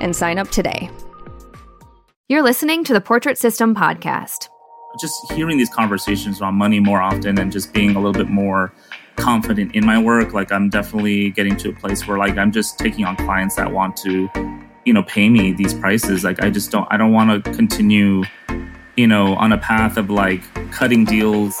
and sign up today. You're listening to the Portrait System podcast. Just hearing these conversations around money more often and just being a little bit more confident in my work, like I'm definitely getting to a place where like I'm just taking on clients that want to, you know, pay me these prices. Like I just don't I don't want to continue, you know, on a path of like cutting deals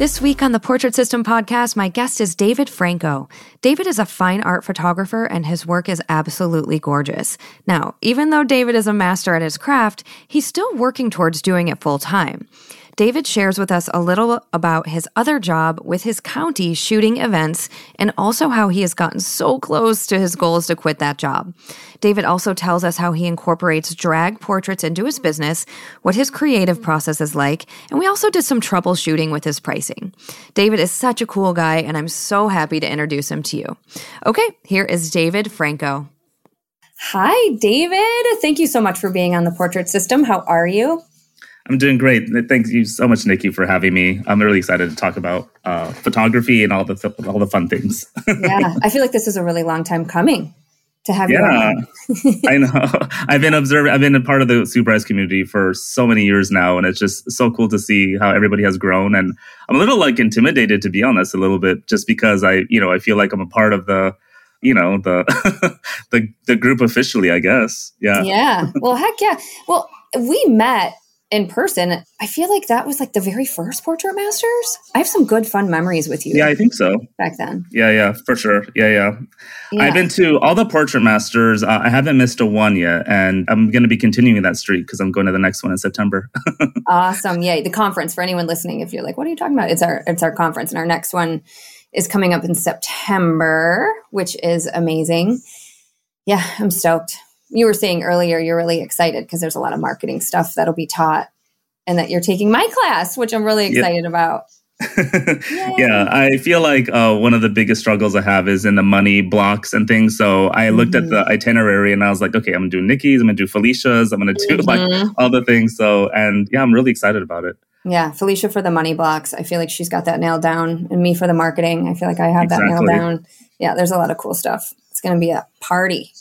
This week on the Portrait System podcast, my guest is David Franco. David is a fine art photographer and his work is absolutely gorgeous. Now, even though David is a master at his craft, he's still working towards doing it full time. David shares with us a little about his other job with his county shooting events and also how he has gotten so close to his goals to quit that job. David also tells us how he incorporates drag portraits into his business, what his creative process is like, and we also did some troubleshooting with his pricing. David is such a cool guy, and I'm so happy to introduce him to you. Okay, here is David Franco. Hi, David. Thank you so much for being on the Portrait System. How are you? I'm doing great. Thank you so much, Nikki, for having me. I'm really excited to talk about uh, photography and all the th- all the fun things. yeah, I feel like this is a really long time coming to have yeah, you. I know. I've been observing. I've been a part of the Sue Bryce community for so many years now, and it's just so cool to see how everybody has grown. And I'm a little like intimidated, to be honest, a little bit, just because I, you know, I feel like I'm a part of the you know the the the group officially i guess yeah yeah well heck yeah well we met in person, I feel like that was like the very first Portrait Masters. I have some good fun memories with you. Yeah, I think so. Back then. Yeah, yeah, for sure. Yeah, yeah. yeah. I've been to all the Portrait Masters. Uh, I haven't missed a one yet, and I'm going to be continuing that streak because I'm going to the next one in September. awesome! Yeah, the conference for anyone listening. If you're like, "What are you talking about?" It's our it's our conference, and our next one is coming up in September, which is amazing. Yeah, I'm stoked you were saying earlier you're really excited because there's a lot of marketing stuff that'll be taught and that you're taking my class, which I'm really excited about. yeah, I feel like uh, one of the biggest struggles I have is in the money blocks and things. So I looked mm-hmm. at the itinerary and I was like, okay, I'm gonna do Nikki's, I'm gonna do Felicia's, I'm gonna do mm-hmm. like all the things. So and yeah, I'm really excited about it. Yeah, Felicia for the money blocks. I feel like she's got that nailed down, and me for the marketing. I feel like I have exactly. that nailed down. Yeah, there's a lot of cool stuff. It's to be a party.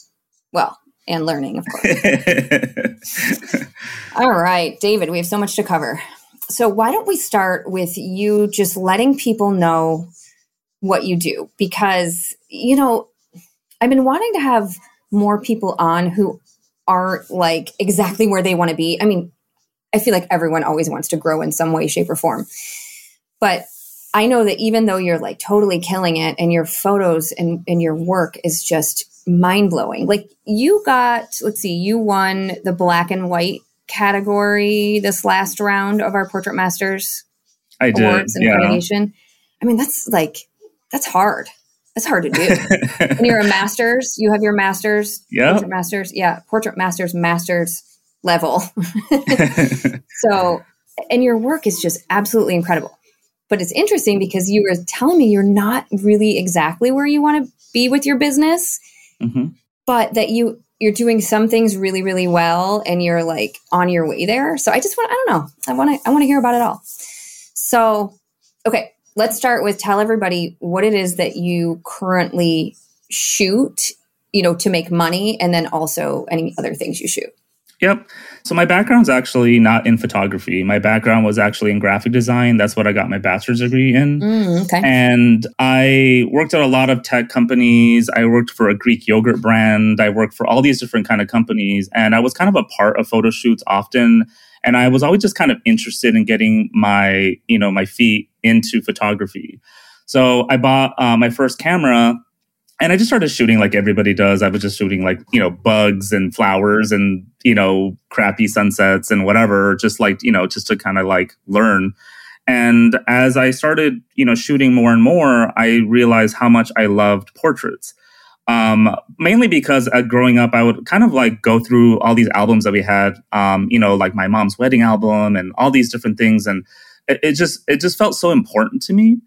Well, and learning, of course. All right, David, we have so much to cover. So, why don't we start with you just letting people know what you do? Because, you know, I've been wanting to have more people on who aren't like exactly where they want to be. I mean, I feel like everyone always wants to grow in some way, shape, or form. But I know that even though you're like totally killing it and your photos and, and your work is just mind blowing. Like you got, let's see, you won the black and white category this last round of our Portrait Masters I awards did, and yeah. I mean, that's like that's hard. That's hard to do. and you're a master's. You have your master's. Yeah. Portrait masters. Yeah. Portrait masters, masters level. so, and your work is just absolutely incredible. But it's interesting because you were telling me you're not really exactly where you want to be with your business, mm-hmm. but that you you're doing some things really really well and you're like on your way there. So I just want I don't know. I want to I want to hear about it all. So, okay, let's start with tell everybody what it is that you currently shoot, you know, to make money and then also any other things you shoot. Yep. So my background's actually not in photography. My background was actually in graphic design. That's what I got my bachelor's degree in. Mm, okay. And I worked at a lot of tech companies. I worked for a Greek yogurt brand. I worked for all these different kind of companies. And I was kind of a part of photo shoots often. And I was always just kind of interested in getting my, you know, my feet into photography. So I bought uh, my first camera and I just started shooting like everybody does. I was just shooting like, you know, bugs and flowers and, you know, crappy sunsets and whatever, just like, you know, just to kind of like learn. And as I started, you know, shooting more and more, I realized how much I loved portraits. Um, mainly because uh, growing up, I would kind of like go through all these albums that we had, um, you know, like my mom's wedding album and all these different things. And it, it just, it just felt so important to me.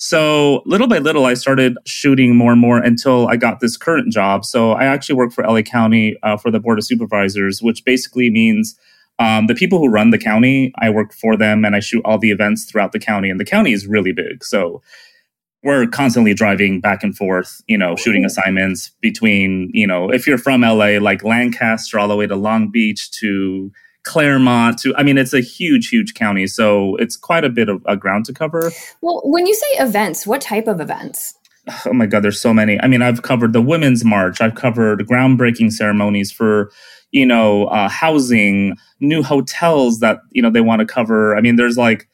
So little by little, I started shooting more and more until I got this current job. So I actually work for LA County uh, for the Board of Supervisors, which basically means um, the people who run the county, I work for them and I shoot all the events throughout the county. And the county is really big. So we're constantly driving back and forth, you know, shooting assignments between, you know, if you're from LA, like Lancaster all the way to Long Beach to Claremont to I mean it's a huge huge county so it's quite a bit of a ground to cover. Well, when you say events, what type of events? Oh my god, there's so many. I mean, I've covered the women's march, I've covered groundbreaking ceremonies for you know, uh, housing, new hotels that you know they want to cover. I mean, there's like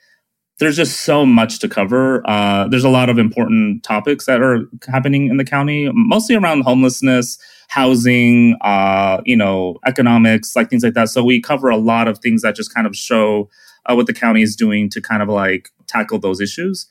there's just so much to cover. Uh, there's a lot of important topics that are happening in the county, mostly around homelessness, housing, uh, you know, economics, like things like that. So we cover a lot of things that just kind of show uh, what the county is doing to kind of like tackle those issues.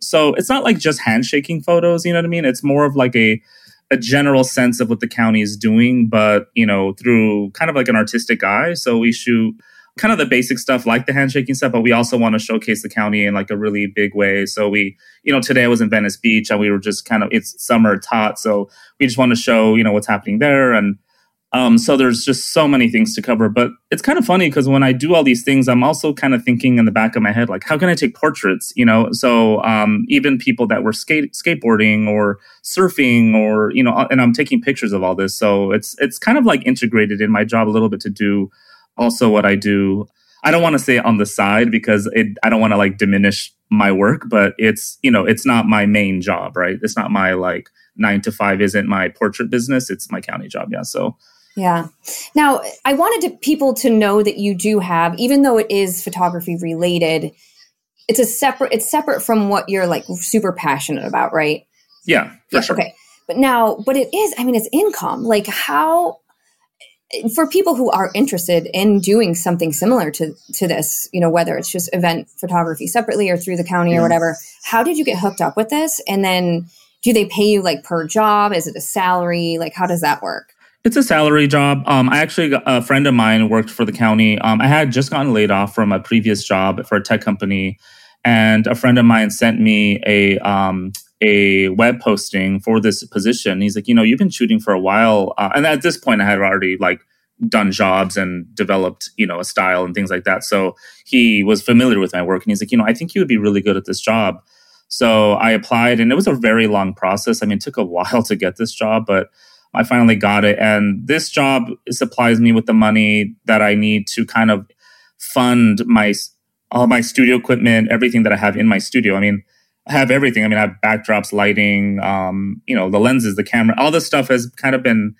So it's not like just handshaking photos, you know what I mean? It's more of like a a general sense of what the county is doing, but you know, through kind of like an artistic eye. So we shoot kind of the basic stuff like the handshaking stuff, but we also want to showcase the county in like a really big way. So we, you know, today I was in Venice Beach and we were just kind of, it's summer, hot. So we just want to show, you know, what's happening there. And um, so there's just so many things to cover. But it's kind of funny because when I do all these things, I'm also kind of thinking in the back of my head, like, how can I take portraits? You know, so um, even people that were skate skateboarding or surfing or, you know, and I'm taking pictures of all this. So it's it's kind of like integrated in my job a little bit to do also what I do. I don't want to say on the side because it, I don't want to like diminish my work, but it's, you know, it's not my main job, right? It's not my like nine to five isn't my portrait business. It's my county job. Yeah. So, yeah. Now, I wanted to, people to know that you do have, even though it is photography related, it's a separate, it's separate from what you're like super passionate about, right? Yeah, yeah sure. Okay. But now, but it is, I mean, it's income. Like how, for people who are interested in doing something similar to to this, you know, whether it's just event photography separately or through the county or whatever, how did you get hooked up with this? And then do they pay you like per job? Is it a salary? Like how does that work? It's a salary job. Um, I actually, a friend of mine worked for the county. Um, I had just gotten laid off from a previous job for a tech company, and a friend of mine sent me a um, a web posting for this position. He's like, you know, you've been shooting for a while, uh, and at this point, I had already like done jobs and developed, you know, a style and things like that. So he was familiar with my work and he's like, you know, I think you would be really good at this job. So I applied and it was a very long process. I mean, it took a while to get this job, but I finally got it. And this job supplies me with the money that I need to kind of fund my all my studio equipment, everything that I have in my studio. I mean, have everything. I mean, I have backdrops, lighting, um, you know, the lenses, the camera, all this stuff has kind of been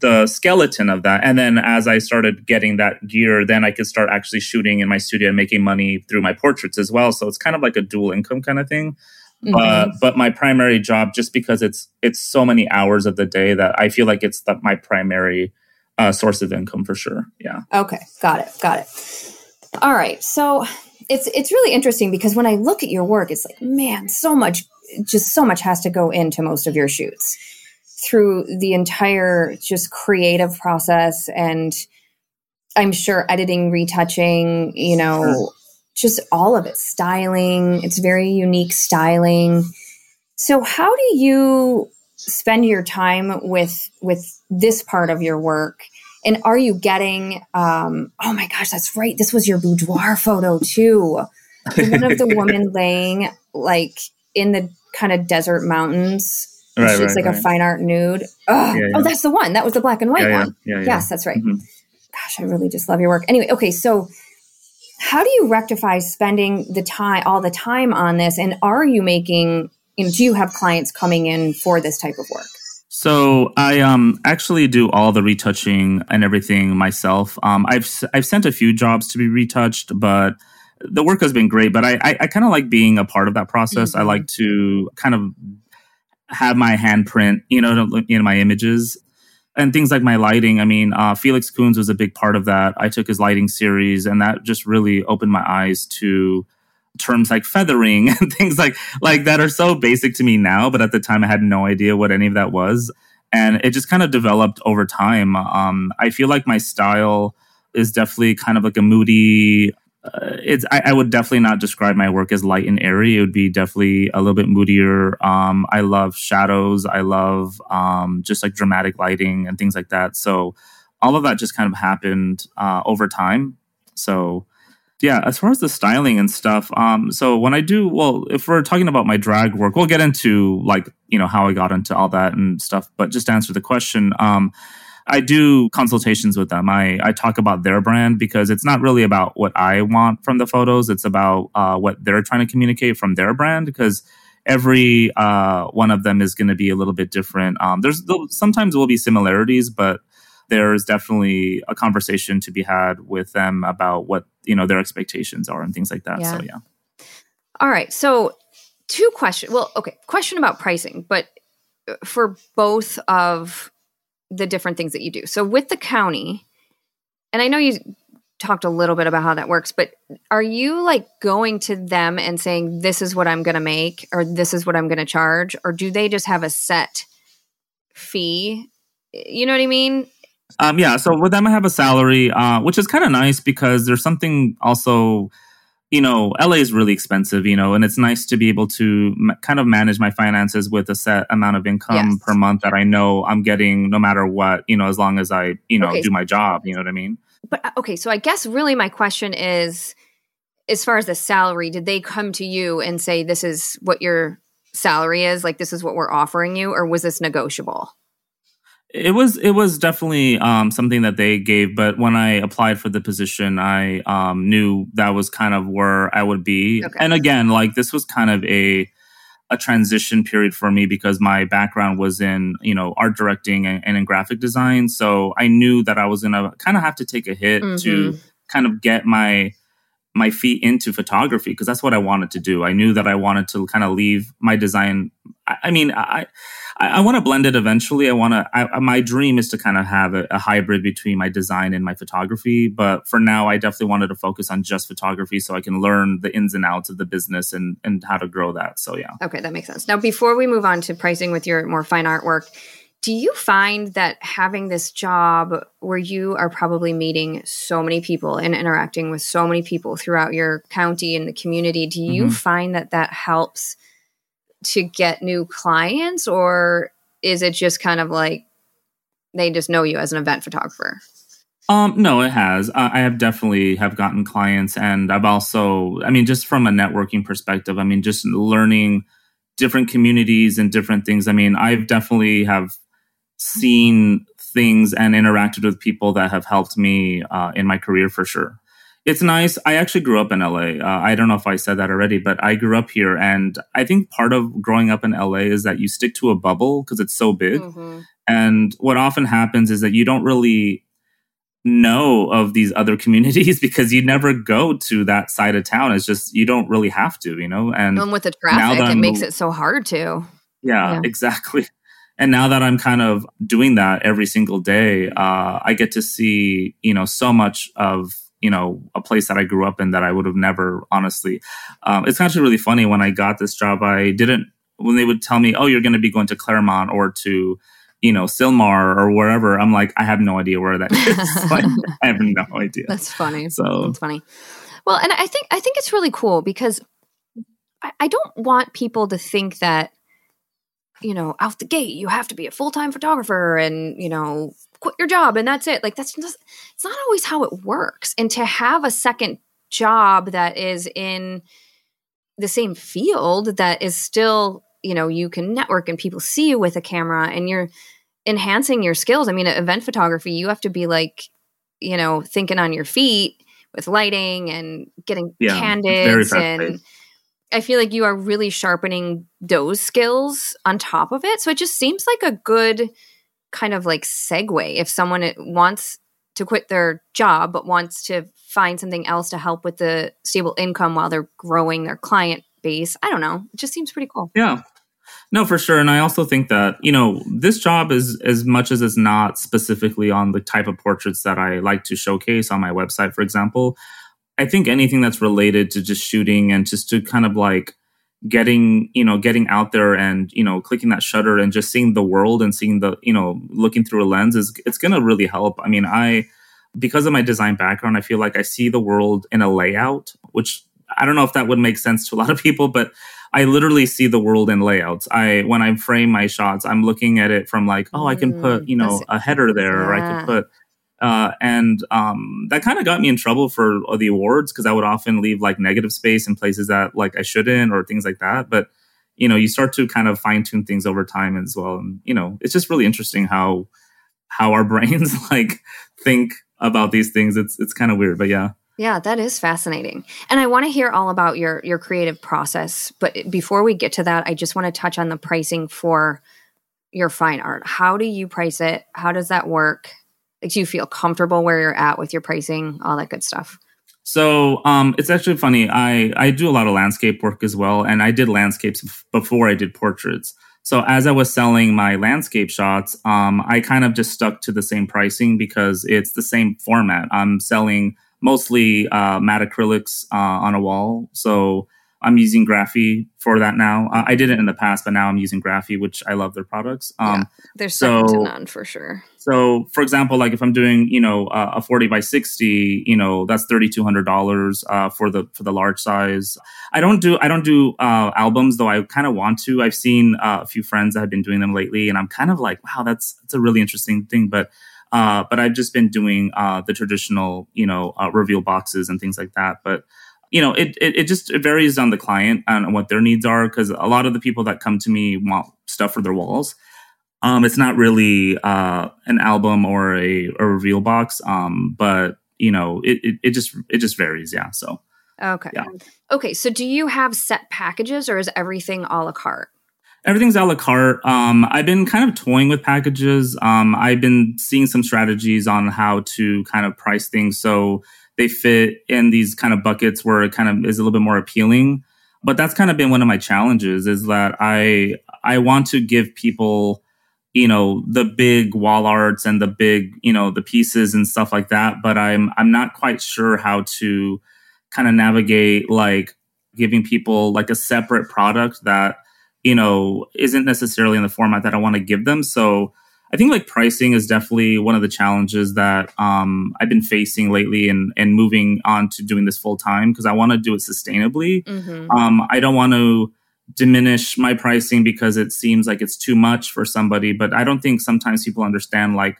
the skeleton of that. And then as I started getting that gear, then I could start actually shooting in my studio and making money through my portraits as well. So it's kind of like a dual income kind of thing. Mm-hmm. Uh, but my primary job, just because it's it's so many hours of the day that I feel like it's the, my primary uh, source of income for sure. Yeah. Okay, got it, got it. All right, so it's it's really interesting because when I look at your work, it's like man, so much, just so much has to go into most of your shoots through the entire just creative process and I'm sure editing, retouching, you know, just all of it, styling. It's very unique styling. So how do you spend your time with with this part of your work? And are you getting um oh my gosh, that's right. This was your boudoir photo too. One of the women laying like in the kind of desert mountains Right, it's right, like right. a fine art nude. Oh, yeah, yeah. oh, that's the one. That was the black and white yeah, one. Yes, that's right. Mm-hmm. Gosh, I really just love your work. Anyway, okay, so how do you rectify spending the time, all the time on this? And are you making, you know, do you have clients coming in for this type of work? So I um actually do all the retouching and everything myself. Um, I've I've sent a few jobs to be retouched, but the work has been great. But I I, I kind of like being a part of that process. Mm-hmm. I like to kind of have my handprint, you know, in my images and things like my lighting. I mean, uh, Felix Kunze was a big part of that. I took his lighting series, and that just really opened my eyes to terms like feathering and things like like that are so basic to me now. But at the time, I had no idea what any of that was, and it just kind of developed over time. Um, I feel like my style is definitely kind of like a moody uh, it's I, I, would definitely not describe my work as light and airy. It would be definitely a little bit moodier. Um, I love shadows. I love um, just like dramatic lighting and things like that. So all of that just kind of happened uh, over time. So yeah, as far as the styling and stuff, um, so when I do, well, if we're talking about my drag work, we'll get into like you know how I got into all that and stuff. But just to answer the question, um, I do consultations with them. I, I talk about their brand because it's not really about what I want from the photos. It's about uh, what they're trying to communicate from their brand because every uh, one of them is going to be a little bit different. Um, there's sometimes will be similarities, but there's definitely a conversation to be had with them about what you know their expectations are and things like that. Yeah. So yeah. All right. So two questions. Well, okay, question about pricing, but uh, for both of the different things that you do. So with the county, and I know you talked a little bit about how that works, but are you like going to them and saying, this is what I'm going to make or this is what I'm going to charge? Or do they just have a set fee? You know what I mean? Um, yeah. So with them, I have a salary, uh, which is kind of nice because there's something also you know, LA is really expensive, you know, and it's nice to be able to m- kind of manage my finances with a set amount of income yes. per month that I know I'm getting no matter what, you know, as long as I, you know, okay. do my job, you know what I mean? But uh, okay, so I guess really my question is as far as the salary, did they come to you and say this is what your salary is, like this is what we're offering you or was this negotiable? It was it was definitely um, something that they gave, but when I applied for the position, I um, knew that was kind of where I would be. Okay. And again, like this was kind of a a transition period for me because my background was in you know art directing and, and in graphic design, so I knew that I was gonna kind of have to take a hit mm-hmm. to kind of get my my feet into photography because that's what I wanted to do. I knew that I wanted to kind of leave my design. I, I mean, I I, I want to blend it eventually. I want to. My dream is to kind of have a, a, hybrid between my design and my photography. But for now, I definitely wanted to focus on just photography so I can learn the ins and outs of the business and and how to grow that. So yeah. Okay, that makes sense. Now, before we move on to pricing with your more fine artwork, do you find that having this job where you are probably meeting so many people and interacting with so many people throughout your county and the community, do you mm-hmm. find that that helps? To get new clients or is it just kind of like they just know you as an event photographer? Um, no, it has. Uh, I have definitely have gotten clients, and I've also, I mean, just from a networking perspective, I mean, just learning different communities and different things. I mean, I've definitely have seen things and interacted with people that have helped me uh, in my career for sure. It's nice. I actually grew up in LA. Uh, I don't know if I said that already, but I grew up here. And I think part of growing up in LA is that you stick to a bubble because it's so big. Mm-hmm. And what often happens is that you don't really know of these other communities because you never go to that side of town. It's just, you don't really have to, you know? And, and with the traffic, it makes it so hard to. Yeah, yeah, exactly. And now that I'm kind of doing that every single day, uh, I get to see, you know, so much of you know a place that I grew up in that I would have never honestly. Um, it's actually really funny when I got this job. I didn't when they would tell me, "Oh, you're going to be going to Claremont or to." You know, Sylmar or wherever. I'm like, I have no idea where that is. like, I have no idea. That's funny. So that's funny. Well, and I think I think it's really cool because I, I don't want people to think that you know, out the gate, you have to be a full time photographer and, you know, quit your job and that's it. Like that's just, it's not always how it works. And to have a second job that is in the same field that is still, you know, you can network and people see you with a camera and you're enhancing your skills. I mean, event photography, you have to be like, you know, thinking on your feet with lighting and getting yeah, candids and I feel like you are really sharpening those skills on top of it. So it just seems like a good kind of like segue if someone eh, wants to quit their job but wants to find something else to help with the stable income while they're growing their client base. I don't know. It just seems pretty cool. Yeah. No, for sure. And I also think that, you know, this job is as much as it's not specifically on the type of portraits that I like to showcase on my website, for example. I think anything that's related to just shooting and just to kind of like getting you know getting out there and you know clicking that shutter and just seeing the world and seeing the you know looking through a lens is it's going to really help i mean i because of my design background i feel like i see the world in a layout which i don't know if that would make sense to a lot of people but i literally see the world in layouts i when i frame my shots i'm looking at it from like oh i can put mm, you know a header there yeah. or i could put uh, and um, that kind of got me in trouble for the awards because I would often leave like negative space in places that like I shouldn't or things like that. But you know, you start to kind of fine tune things over time as well. And you know, it's just really interesting how how our brains like think about these things. It's it's kind of weird, but yeah. Yeah, that is fascinating. And I want to hear all about your your creative process, but before we get to that, I just want to touch on the pricing for your fine art. How do you price it? How does that work? Like, do you feel comfortable where you're at with your pricing, all that good stuff? So um, it's actually funny. I I do a lot of landscape work as well, and I did landscapes before I did portraits. So as I was selling my landscape shots, um, I kind of just stuck to the same pricing because it's the same format. I'm selling mostly uh, matte acrylics uh, on a wall, so I'm using Graphy for that now. Uh, I did it in the past, but now I'm using Graphy, which I love their products. Um, yeah, they're so, to none for sure. So, for example, like if I'm doing, you know, uh, a 40 by 60, you know, that's $3,200 uh, for the for the large size. I don't do I don't do uh, albums though. I kind of want to. I've seen uh, a few friends that have been doing them lately, and I'm kind of like, wow, that's that's a really interesting thing. But uh, but I've just been doing uh, the traditional, you know, reveal boxes and things like that. But you know, it, it, it just it varies on the client and what their needs are because a lot of the people that come to me want stuff for their walls. Um, it's not really uh, an album or a, a reveal box, um, but you know, it, it, it just it just varies. Yeah. So. Okay. Yeah. Okay. So, do you have set packages, or is everything a la carte? Everything's a la carte. Um, I've been kind of toying with packages. Um, I've been seeing some strategies on how to kind of price things so they fit in these kind of buckets where it kind of is a little bit more appealing. But that's kind of been one of my challenges is that I I want to give people you know the big wall arts and the big you know the pieces and stuff like that but i'm i'm not quite sure how to kind of navigate like giving people like a separate product that you know isn't necessarily in the format that i want to give them so I think like pricing is definitely one of the challenges that um, I've been facing lately and and moving on to doing this full time because I want to do it sustainably. Mm-hmm. Um, I don't want to diminish my pricing because it seems like it's too much for somebody, but I don't think sometimes people understand like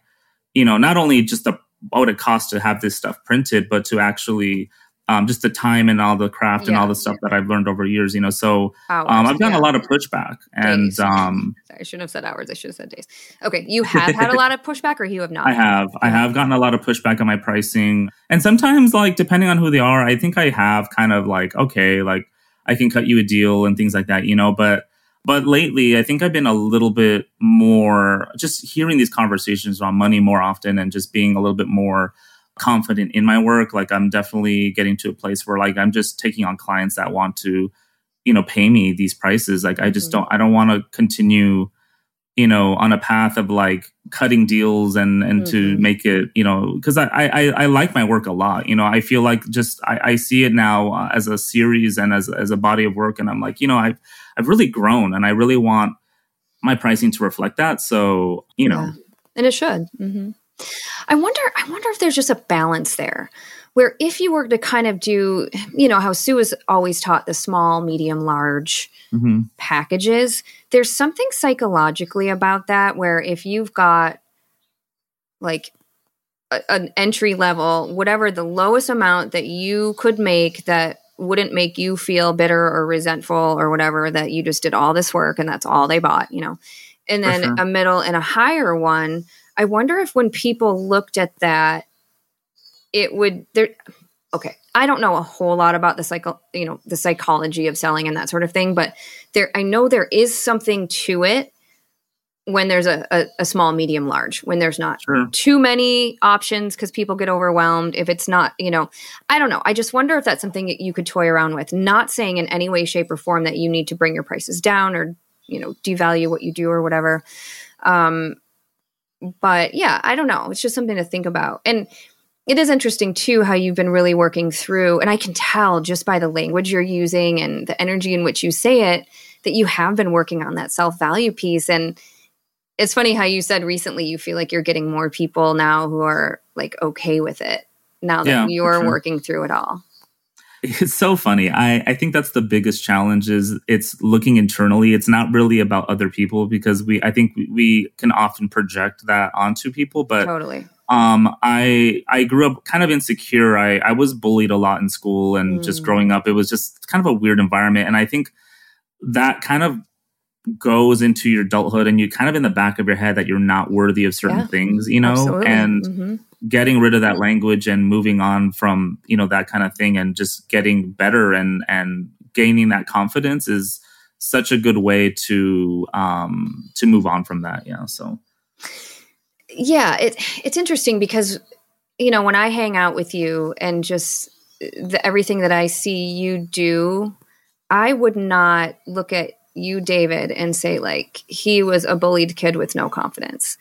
you know not only just the what it cost to have this stuff printed, but to actually um, just the time and all the craft yeah. and all the stuff that I've learned over years, you know. So um, I've gotten yeah. a lot of pushback, and um, Sorry, I shouldn't have said hours. I should have said days. Okay, you have had a lot of pushback, or you have not? I have. I have gotten a lot of pushback on my pricing, and sometimes, like depending on who they are, I think I have kind of like okay, like I can cut you a deal and things like that, you know. But but lately, I think I've been a little bit more just hearing these conversations around money more often, and just being a little bit more confident in my work. Like I'm definitely getting to a place where like I'm just taking on clients that want to, you know, pay me these prices. Like I just mm-hmm. don't I don't want to continue, you know, on a path of like cutting deals and and mm-hmm. to make it, you know, because I, I I like my work a lot. You know, I feel like just I, I see it now uh, as a series and as as a body of work, and I'm like, you know, I've I've really grown, and I really want my pricing to reflect that. So you know, yeah. and it should. Mm-hmm. I wonder I wonder if there's just a balance there where if you were to kind of do, you know, how Sue has always taught the small, medium, large mm-hmm. packages, there's something psychologically about that where if you've got like a, an entry level, whatever the lowest amount that you could make that wouldn't make you feel bitter or resentful or whatever that you just did all this work and that's all they bought, you know. And then sure. a middle and a higher one I wonder if when people looked at that, it would there. Okay, I don't know a whole lot about the cycle, you know, the psychology of selling and that sort of thing, but there, I know there is something to it when there's a, a, a small, medium, large. When there's not sure. too many options because people get overwhelmed. If it's not, you know, I don't know. I just wonder if that's something that you could toy around with. Not saying in any way, shape, or form that you need to bring your prices down or you know devalue what you do or whatever. Um, but yeah, I don't know. It's just something to think about. And it is interesting too how you've been really working through, and I can tell just by the language you're using and the energy in which you say it that you have been working on that self value piece. And it's funny how you said recently you feel like you're getting more people now who are like okay with it now that yeah, you're sure. working through it all. It's so funny. I, I think that's the biggest challenge is it's looking internally. It's not really about other people because we I think we can often project that onto people. But totally. Um, I I grew up kind of insecure. I, I was bullied a lot in school and mm. just growing up, it was just kind of a weird environment. And I think that kind of goes into your adulthood and you kind of in the back of your head that you're not worthy of certain yeah, things, you know? Absolutely. And mm-hmm getting rid of that language and moving on from you know that kind of thing and just getting better and and gaining that confidence is such a good way to um to move on from that yeah so yeah it it's interesting because you know when i hang out with you and just the, everything that i see you do i would not look at you david and say like he was a bullied kid with no confidence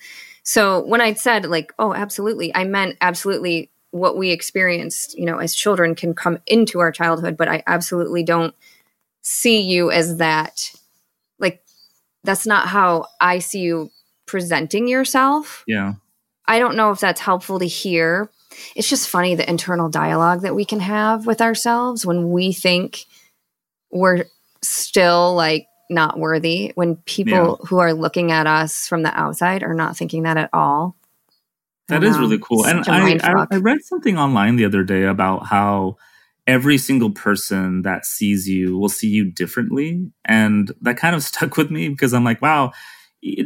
so when I said like, oh, absolutely, I meant absolutely what we experienced, you know, as children can come into our childhood, but I absolutely don't see you as that. Like, that's not how I see you presenting yourself. Yeah. I don't know if that's helpful to hear. It's just funny the internal dialogue that we can have with ourselves when we think we're still like not worthy when people yeah. who are looking at us from the outside are not thinking that at all. That is really um, cool. And I, I, I, read something online the other day about how every single person that sees you will see you differently. And that kind of stuck with me because I'm like, wow,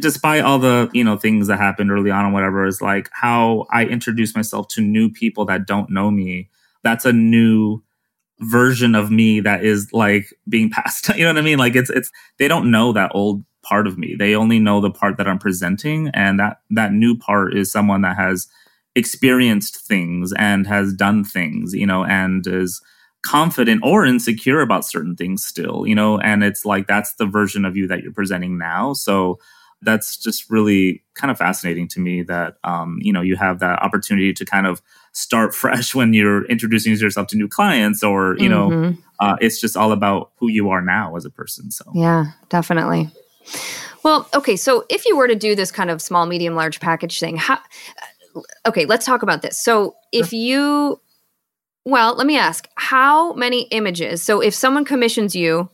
despite all the, you know, things that happened early on and whatever, is like how I introduce myself to new people that don't know me. That's a new version of me that is like being passed. You know what I mean? Like it's it's they don't know that old part of me. They only know the part that I'm presenting and that that new part is someone that has experienced things and has done things, you know, and is confident or insecure about certain things still, you know, and it's like that's the version of you that you're presenting now. So that's just really kind of fascinating to me that um, you know you have that opportunity to kind of start fresh when you're introducing yourself to new clients or you mm-hmm. know uh, it's just all about who you are now as a person so. Yeah definitely. Well okay so if you were to do this kind of small medium large package thing how okay let's talk about this. So if you well let me ask how many images so if someone commissions you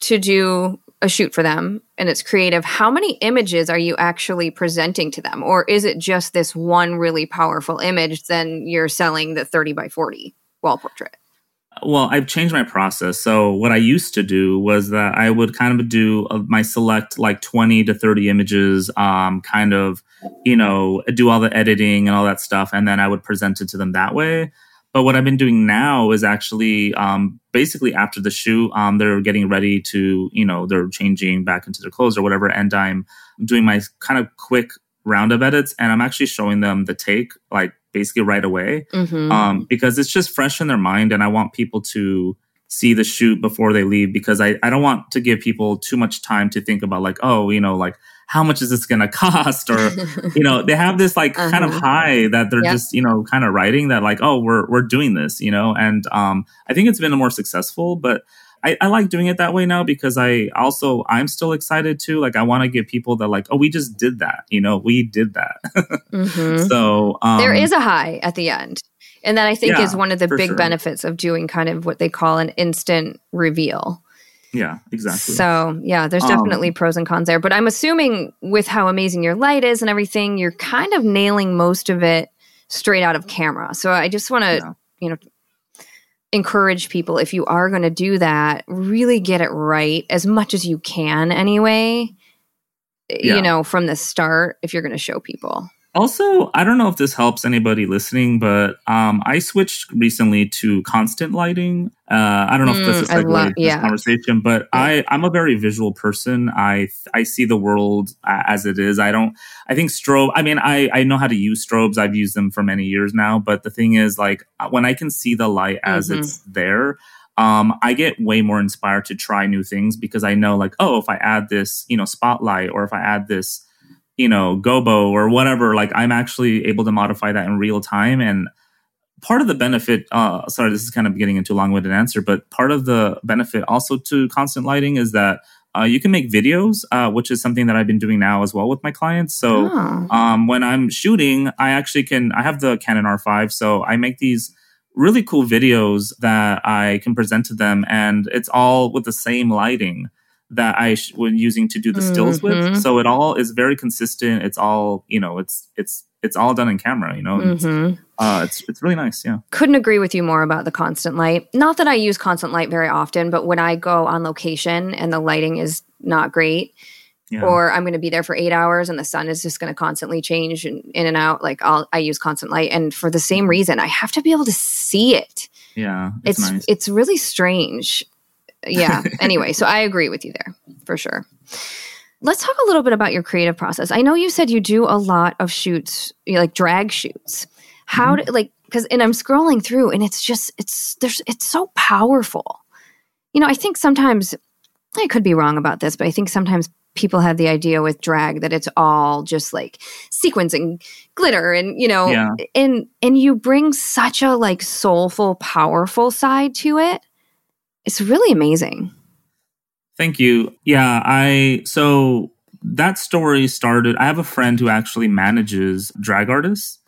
to do a shoot for them and it's creative, how many images are you actually presenting to them? Or is it just this one really powerful image? Then you're selling the 30 by 40 wall portrait. Well, I've changed my process. So what I used to do was that I would kind of do my select like 20 to 30 images, um, kind of, you know, do all the editing and all that stuff. And then I would present it to them that way. But what I've been doing now is actually um, basically after the shoot, um, they're getting ready to, you know, they're changing back into their clothes or whatever. And I'm doing my kind of quick round of edits and I'm actually showing them the take like basically right away mm-hmm. um, because it's just fresh in their mind and I want people to see the shoot before they leave because I, I don't want to give people too much time to think about like oh you know like how much is this going to cost or you know they have this like uh-huh. kind of uh-huh. high that they're yep. just you know kind of writing that like oh we're we're doing this you know and um I think it's been more successful but I, I, like doing it that way now because I also I'm still excited too. Like I want to give people that like, oh, we just did that. You know, we did that. mm-hmm. So um, there is a high at the end, and that I think yeah, is one of the big sure. benefits of doing kind of what they call an instant reveal. Yeah, exactly. So yeah, there's definitely um, pros and cons there. But I'm assuming with how amazing your light is and everything, you're kind of nailing most of it straight out of camera. So I just want to yeah. you know encourage people if you are going to do that, really get it right as much as you can anyway. Yeah. You know, from the start if you're going to show people. Also, I don't know if this helps anybody listening, but um, I switched recently to constant lighting. Uh, I don't know mm, if this is a love, yeah. conversation, but yeah. I I'm a very visual person. I I see the world as it is. I don't. I think strobe. I mean, I I know how to use strobes. I've used them for many years now. But the thing is, like when I can see the light as mm-hmm. it's there, um, I get way more inspired to try new things because I know, like, oh, if I add this, you know, spotlight, or if I add this you know, Gobo or whatever, like I'm actually able to modify that in real time. And part of the benefit, uh, sorry, this is kind of getting into a long winded answer, but part of the benefit also to constant lighting is that uh, you can make videos, uh, which is something that I've been doing now as well with my clients. So oh. um, when I'm shooting, I actually can, I have the Canon R5, so I make these really cool videos that I can present to them, and it's all with the same lighting that I sh- was using to do the stills mm-hmm. with. So it all is very consistent. It's all you know. It's it's it's all done in camera. You know. Mm-hmm. It's, uh, it's it's really nice. Yeah. Couldn't agree with you more about the constant light. Not that I use constant light very often, but when I go on location and the lighting is not great. Yeah. Or I'm going to be there for eight hours and the sun is just going to constantly change in, in and out. Like I'll, I use constant light, and for the same reason, I have to be able to see it. Yeah, it's it's, nice. it's really strange yeah. anyway, so I agree with you there for sure. Let's talk a little bit about your creative process. I know you said you do a lot of shoots, like drag shoots. How mm-hmm. do like because and I'm scrolling through and it's just it's there's it's so powerful. You know, I think sometimes I could be wrong about this, but I think sometimes people have the idea with drag that it's all just like sequins and glitter and you know yeah. and and you bring such a like soulful powerful side to it it's really amazing. Thank you. Yeah, I so that story started. I have a friend who actually manages drag artists,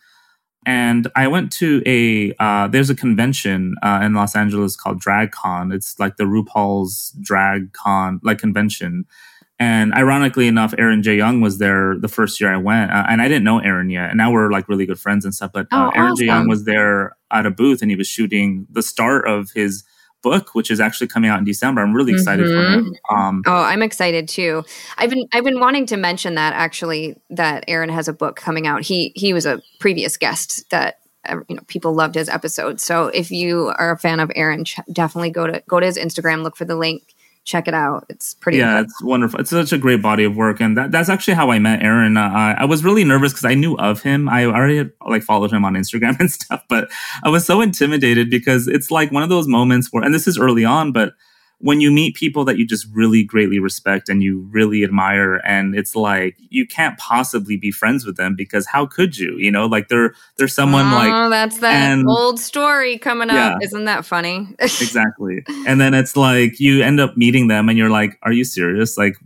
and I went to a uh, there's a convention uh, in Los Angeles called DragCon. It's like the RuPaul's Drag Con like convention. And ironically enough, Aaron Jay Young was there the first year I went, uh, and I didn't know Aaron yet. And now we're like really good friends and stuff. But uh, oh, Aaron awesome. Jay Young was there at a booth, and he was shooting the start of his book, which is actually coming out in December. I'm really excited mm-hmm. for him. Um, oh, I'm excited too. I've been I've been wanting to mention that actually that Aaron has a book coming out. He he was a previous guest that uh, you know people loved his episode. So if you are a fan of Aaron, ch- definitely go to go to his Instagram, look for the link check it out. It's pretty. Yeah, it's wonderful. It's such a great body of work, and that, that's actually how I met Aaron. Uh, I was really nervous because I knew of him. I already had, like followed him on Instagram and stuff, but I was so intimidated because it's like one of those moments where, and this is early on, but when you meet people that you just really greatly respect and you really admire and it's like you can't possibly be friends with them because how could you you know? Like they're they're someone oh, like that's that and, old story coming yeah, up isn't that funny? Exactly. And then it's like you end up meeting them and you're like are you serious? Like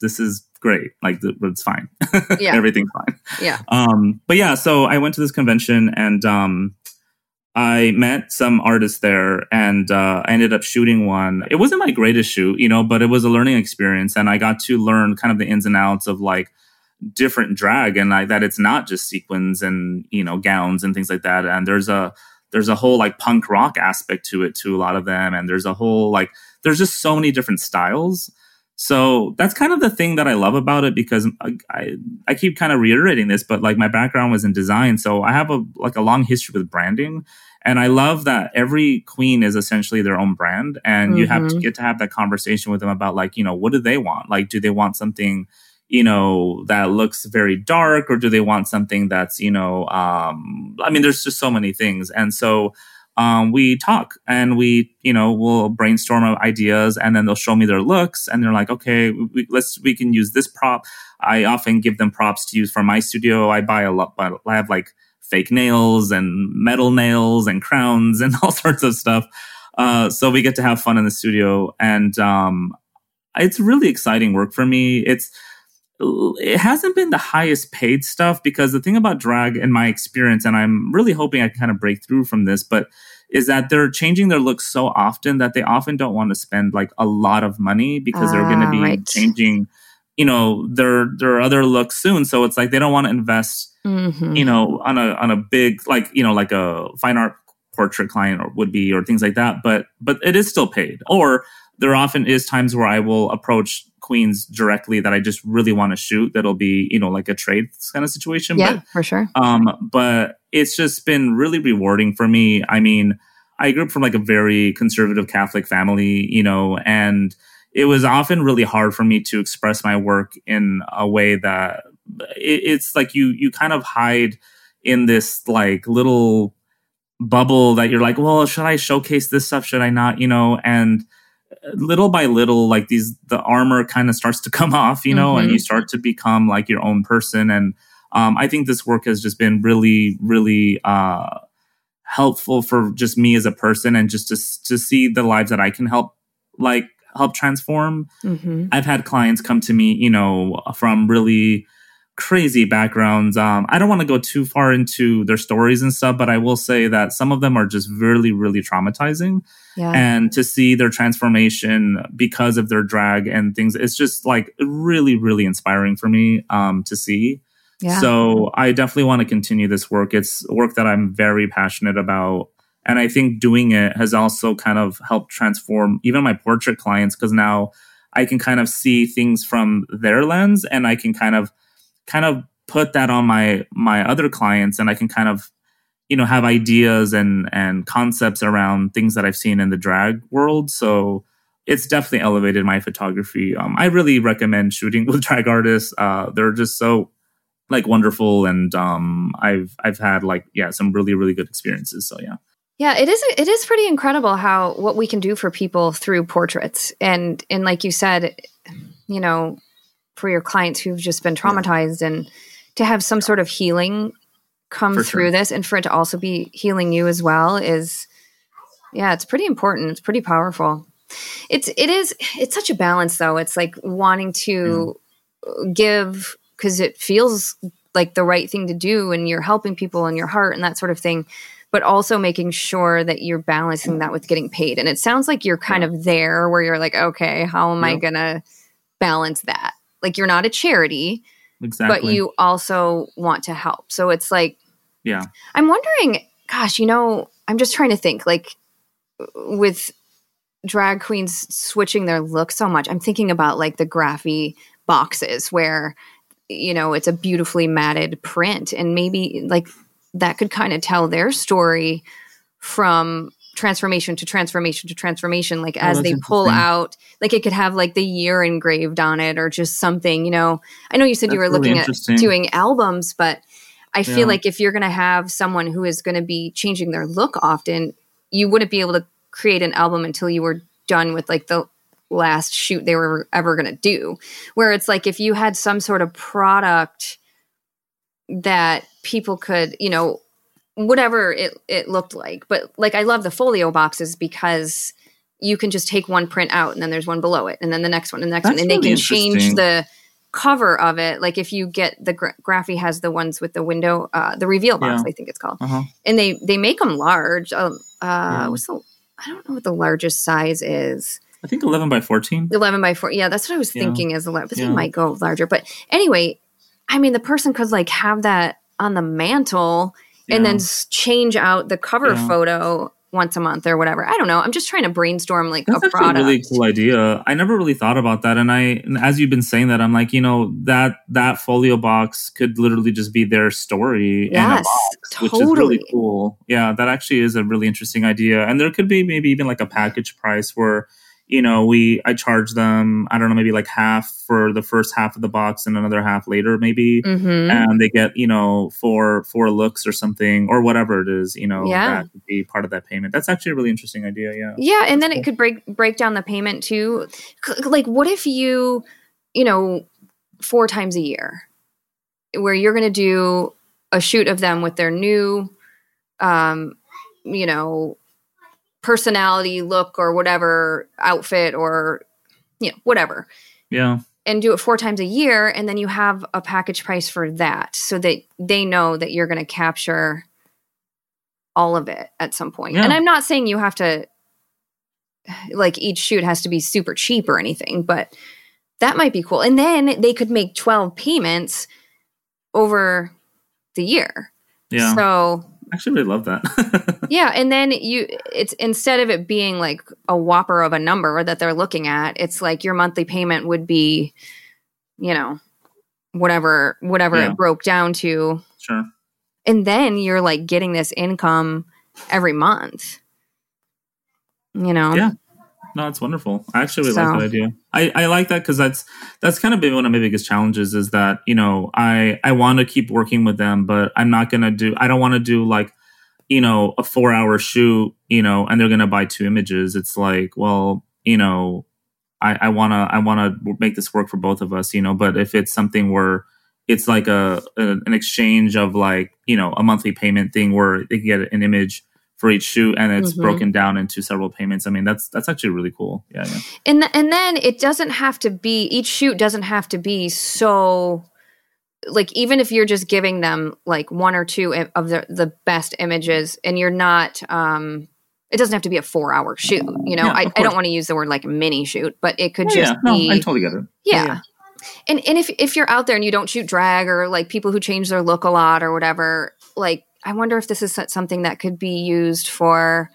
this is great. Like it's fine. Yeah. Everything's fine. Yeah. Um but yeah so i went to this convention and um I met some artists there and uh, I ended up shooting one. It wasn't my greatest shoot, you know, but it was a learning experience. And I got to learn kind of the ins and outs of like different drag and I, that it's not just sequins and, you know, gowns and things like that. And there's a, there's a whole like punk rock aspect to it to a lot of them. And there's a whole like, there's just so many different styles. So that's kind of the thing that I love about it because I, I keep kind of reiterating this, but like my background was in design. So I have a like a long history with branding. And I love that every queen is essentially their own brand. And mm-hmm. you have to mm-hmm. get to have that conversation with them about like, you know, what do they want? Like, do they want something, you know, that looks very dark or do they want something that's, you know, um, I mean, there's just so many things. And so um, we talk and we, you know, we'll brainstorm ideas and then they'll show me their looks and they're like, okay, we, let's, we can use this prop. I often give them props to use for my studio. I buy a lot, but I have like fake nails and metal nails and crowns and all sorts of stuff. Uh, so we get to have fun in the studio and, um, it's really exciting work for me. It's, it hasn't been the highest paid stuff because the thing about drag in my experience and i'm really hoping i can kind of break through from this but is that they're changing their looks so often that they often don't want to spend like a lot of money because uh, they're going to be right. changing you know their their other looks soon so it's like they don't want to invest mm-hmm. you know on a on a big like you know like a fine art portrait client or would be or things like that but but it is still paid or there often is times where i will approach queens directly that I just really want to shoot. That'll be, you know, like a trade kind of situation. Yeah, but, for sure. Um, but it's just been really rewarding for me. I mean, I grew up from like a very conservative Catholic family, you know, and it was often really hard for me to express my work in a way that it, it's like you you kind of hide in this like little bubble that you're like, well, should I showcase this stuff? Should I not? You know, and little by little, like these, the armor kind of starts to come off, you know, mm-hmm. and you start to become like your own person. And um, I think this work has just been really, really uh, helpful for just me as a person and just to, to see the lives that I can help, like, help transform. Mm-hmm. I've had clients come to me, you know, from really crazy backgrounds. Um, I don't want to go too far into their stories and stuff, but I will say that some of them are just really, really traumatizing. Yeah. And to see their transformation because of their drag and things, it's just like really, really inspiring for me um, to see. Yeah. So I definitely want to continue this work. It's work that I'm very passionate about. And I think doing it has also kind of helped transform even my portrait clients because now I can kind of see things from their lens and I can kind of kind of put that on my my other clients and I can kind of you know have ideas and and concepts around things that I've seen in the drag world. So it's definitely elevated my photography. Um, I really recommend shooting with drag artists. Uh, they're just so like wonderful and um, I've I've had like yeah some really really good experiences so yeah. Yeah, it is. It is pretty incredible how what we can do for people through portraits, and and like you said, you know, for your clients who've just been traumatized yeah. and to have some sort of healing come for through sure. this and for it to also be healing you as well is yeah it's pretty important it's pretty powerful it's it is it's such a balance though it's like wanting to mm. give because it feels like the right thing to do and you're helping people in your heart and that sort of thing but also making sure that you're balancing that with getting paid and it sounds like you're kind yeah. of there where you're like okay how am yeah. i gonna balance that like you're not a charity, exactly. but you also want to help. So it's like, yeah. I'm wondering, gosh, you know, I'm just trying to think like with drag queens switching their look so much. I'm thinking about like the graphy boxes where you know it's a beautifully matted print and maybe like that could kind of tell their story from transformation to transformation to transformation like oh, as they pull out like it could have like the year engraved on it or just something you know. I know you said that's you were really looking at doing albums but i feel yeah. like if you're going to have someone who is going to be changing their look often you wouldn't be able to create an album until you were done with like the last shoot they were ever going to do. Where it's like if you had some sort of product that people could you know whatever it, it looked like. But like I love the folio boxes because you can just take one print out and then there's one below it and then the next one and the next That's one and really they can change the cover of it, like if you get the gra- Graphy has the ones with the window, uh, the reveal box, Yeah. I think it's called, Uh-huh. and they they make them large. Um, uh, Yeah. what's the I don't know what the largest size is. I think 11 by 14. 11 by 4 yeah that's what i was Yeah. thinking is 11 but they might go larger but anyway i mean the person could like have that on the mantle and then change out the cover Yeah. photo once a month or whatever i don't know i'm just trying to brainstorm like That's a product a really cool idea. I never really thought about that, and I, as you've been saying that, I'm like, you know, that that folio box could literally just be their story in a Yes, box, which is really totally. cool. Yeah, that actually is a really interesting idea, and there could be maybe even like a package price where, you know, we I charge them, I don't know, maybe like half for the first half of the box and another half later, maybe. hmm And they get, you know, four four looks or something, or whatever it is, you know, Yeah. that could be part of that payment. That's actually a really interesting idea. Yeah. yeah and then cool. it could break break down the payment too like what if you you know four times a year where you're going to do a shoot of them with their new um you know personality look or whatever outfit or you know whatever Yeah. and do it four times a year and then you have a package price for that so that they know that you're going to capture all of it at some point Yeah. and i'm not saying you have to like each shoot has to be super cheap or anything but that might be cool and then they could make 12 payments over the year Yeah. so I actually really love that. yeah, and then you it's instead of it being like a whopper of a number that they're looking at, it's like your monthly payment would be, you know, whatever whatever Yeah. it broke down to. sure. And then you're like getting this income every month. You know? Yeah. No, it's wonderful. I actually really So- like that idea. I, I like that because that's that's kind of been one of my biggest challenges is that you know I I want to keep working with them, but I'm not gonna do. I don't want to do like you know a four hour shoot, you know, and they're gonna buy two images. It's like, well, you know, I I wanna I wanna make this work for both of us, you know. But if it's something where it's like a, a an exchange of like you know a monthly payment thing where they can get an image for each shoot and it's Mhm. broken down into several payments. I mean, that's that's actually really cool. Yeah, yeah. And th- and then it doesn't have to be each shoot doesn't have to be so like even if you're just giving them like one or two of the the best images and you're not um it doesn't have to be a 4 hour shoot, you know. Yeah, I, I don't want to use the word like mini shoot, but it could Yeah, just yeah. No, be I totally get it. yeah. yeah. And and if if you're out there and you don't shoot drag or like people who change their look a lot or whatever, like I wonder if this is something that could be used for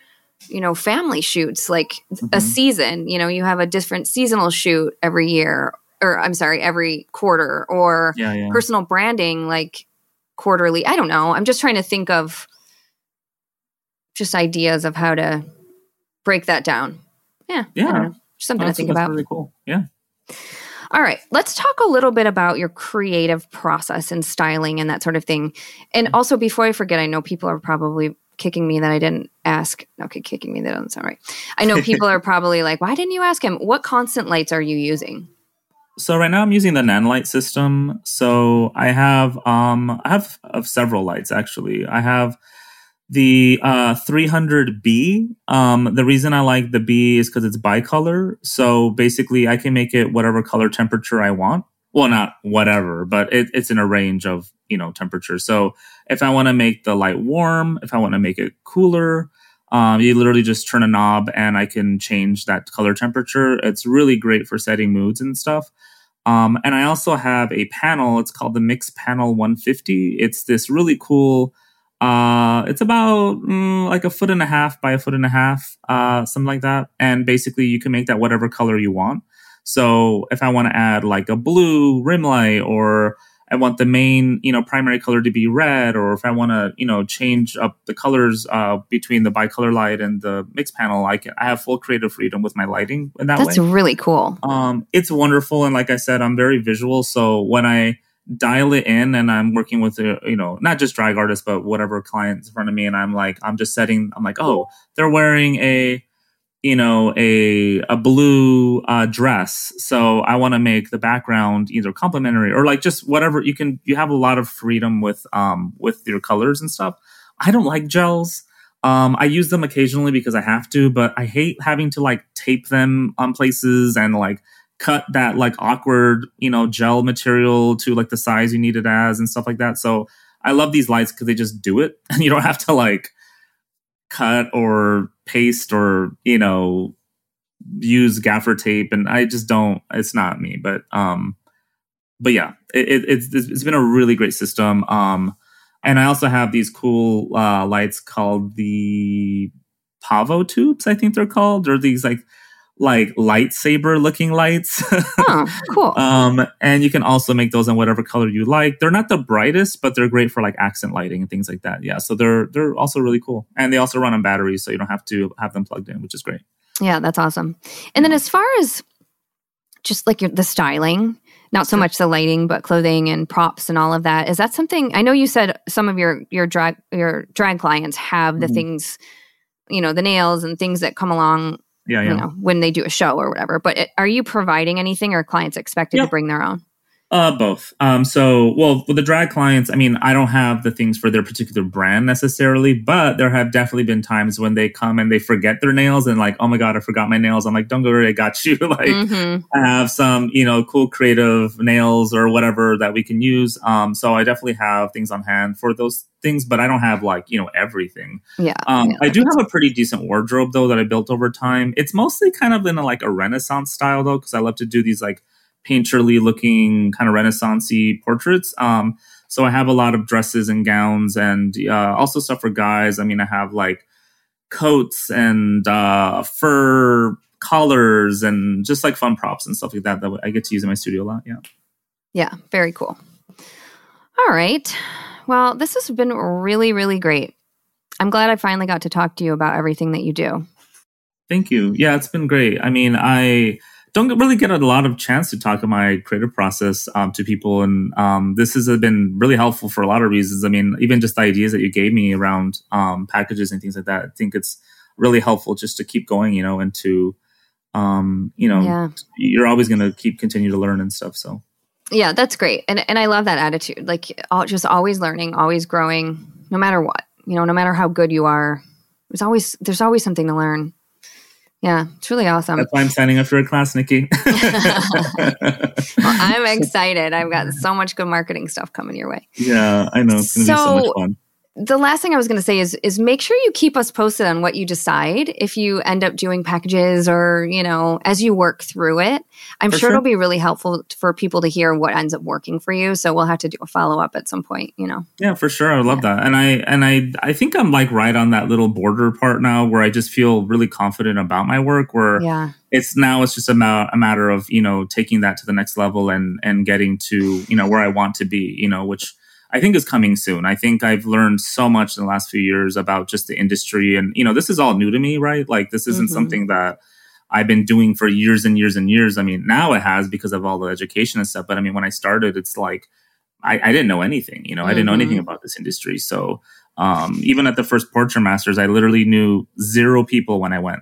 you know family shoots like a Mhm. season, you know, you have a different seasonal shoot every year or I'm sorry, every quarter or Yeah, yeah. personal branding like quarterly. I don't know. I'm just trying to think of just ideas of how to break that down. Yeah. Yeah. Something oh, That's, to think about. really cool. Yeah. All right, let's talk a little bit about your creative process and styling and that sort of thing. And mm-hmm. also, before I forget, I know people are probably kicking me that I didn't ask. Okay, kicking me, that doesn't sound right. I know people are probably like, why didn't you ask him? What constant lights are you using? So right now I'm using the Nanlite system. So I have um I have of several lights actually. I have the uh 300B. Um the reason I like the B is cuz it's bicolor. So basically I can make it whatever color temperature I want. Well, not whatever, but it, it's in a range of, you know, temperature. So if I want to make the light warm, if I want to make it cooler, um, you literally just turn a knob and I can change that color temperature. It's really great for setting moods and stuff. Um, and I also have a panel. It's called the Mix Panel 150. It's this really cool. Uh, it's about mm, like a foot and a half by a foot and a half, uh, something like that. And basically, you can make that whatever color you want. So if I want to add like a blue rim light or I want the main, you know, primary color to be red, or if I want to, you know, change up the colors uh, between the bicolor light and the mix panel, I can. I have full creative freedom with my lighting in that That's way. really cool. Um, it's wonderful, and like I said, I'm very visual. So when I dial it in, and I'm working with, a, you know, not just drag artists, but whatever clients in front of me, and I'm like, I'm just setting. I'm like, oh, they're wearing a you know a a blue uh, dress. So i want to make the background either complementary or like just whatever. You can you have a lot of freedom with um with your colors and stuff. I don't like gels. Um i use them occasionally because i have to but i hate having to like tape them on places and like cut that like awkward, you know, gel material to like the size you need it as and stuff like that. So I love these lights because they just do it. And you don't have to like cut or paste or, you know, use gaffer tape. And I just don't, it's not me. But, um, but yeah, it, it, it's, it's been a really great system. Um, and I also have these cool uh, lights called the Pavo tubes, I think they're called. They're these like like lightsaber looking lights. oh, cool. um, and you can also make those in whatever color you like. They're not the brightest, but they're great for like accent lighting and things like that. Yeah, so they're they're also really cool, and they also run on batteries, so you don't have to have them plugged in, which is great. Yeah, that's awesome. And then as far as just like your, the styling, not so much the lighting, but clothing and props and all of that. Is that something? I know you said some of your your drag your drag clients have the mm-hmm. things, you know, the nails and things that come along yeah, yeah. you know, when they do a show or whatever. But it, are you providing anything or clients expected to bring their own? Uh, both. Um, so, well, with the drag clients, I mean, I don't have the things for their particular brand necessarily, but there have definitely been times when they come and they forget their nails and like, oh my god, I forgot my nails. I'm like, don't go worry, I got you. like, mm-hmm. I have some, you know, cool creative nails or whatever that we can use. Um, so I definitely have things on hand for those things, but I don't have like you know everything. Yeah. Um, yeah I do have a pretty decent wardrobe though that I built over time. It's mostly kind of in a, like a Renaissance style though, because I love to do these like painterly looking kind of renaissancey portraits. Um, so I have a lot of dresses and gowns and uh, also stuff for guys. I mean, I have like coats and uh, fur collars and just like fun props and stuff like that that I get to use in my studio a lot. Yeah. Yeah. Very cool. All right. Well, this has been really, really great. I'm glad I finally got to talk to you about everything that you do. Thank you. Yeah, it's been great. I mean, I don't really get a lot of chance to talk about my creative process um, to people, and um, this has been really helpful for a lot of reasons. I mean, even just the ideas that you gave me around um, packages and things like that. I think it's really helpful just to keep going, you know, and to, um, you know, yeah. you're always going to keep continue to learn and stuff. So, yeah, that's great, and and I love that attitude. Like, just always learning, always growing, no matter what. You know, no matter how good you are, there's always there's always something to learn. Yeah, it's really awesome. That's why I'm signing up for a class, Nikki. well, I'm excited. I've got so much good marketing stuff coming your way. Yeah, I know. It's going to so, be so much fun the last thing I was going to say is is make sure you keep us posted on what you decide if you end up doing packages or you know as you work through it. I'm sure, sure, it'll be really helpful for people to hear what ends up working for you. So we'll have to do a follow up at some point. You know. Yeah, for sure. I love yeah. that. And I and I I think I'm like right on that little border part now where I just feel really confident about my work. Where yeah. it's now it's just a, ma- a matter of you know taking that to the next level and and getting to you know where I want to be. You know which I think is coming soon. I think I've learned so much in the last few years about just the industry. And, you know, this is all new to me, right? Like, this isn't mm-hmm. something that I've been doing for years and years and years. I mean, now it has because of all the education and stuff. But I mean, when I started, it's like, I, I didn't know anything, you know, mm-hmm. I didn't know anything mm-hmm. about this industry. So, um, even at the first Portrait Masters, I literally knew zero people when I went.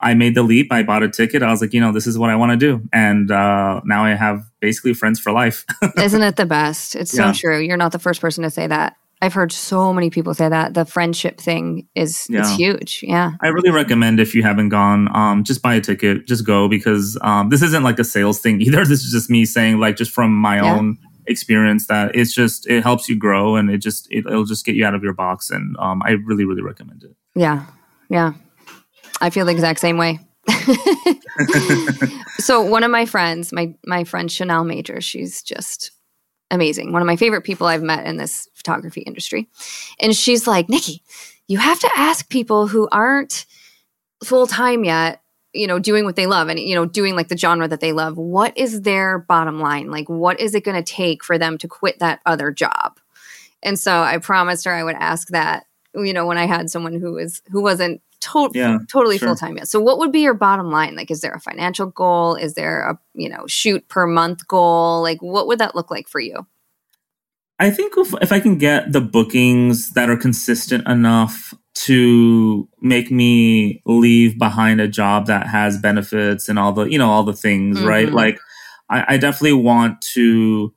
I made the leap. I bought a ticket. I was like, you know, this is what I want to do. And uh, now I have basically friends for life. Isn't it the best? It's yeah. so true. You're not the first person to say that. I've heard so many people say that the friendship thing is yeah. it's huge. Yeah. I really recommend if you haven't gone, um, just buy a ticket, just go because um, this isn't like a sales thing either. This is just me saying like just from my yeah. own experience that it's just it helps you grow and it just it, will just get you out of your box and um, I really really recommend it. Yeah. Yeah. I feel the exact same way. so one of my friends, my my friend Chanel Major, she's just amazing. One of my favorite people I've met in this photography industry. And she's like, Nikki, you have to ask people who aren't full time yet, you know, doing what they love and, you know, doing like the genre that they love. What is their bottom line? Like, what is it going to take for them to quit that other job? And so I promised her I would ask that, you know, when I had someone who was, who wasn't to- yeah, totally sure. full time yet. So what would be your bottom line? Like, is there a financial goal? Is there a, you know, shoot per month goal? Like, what would that look like for you? I think if, if I can get the bookings that are consistent enough to make me leave behind a job that has benefits and all the, you know, all the things, mm-hmm. right? Like, I, I definitely want to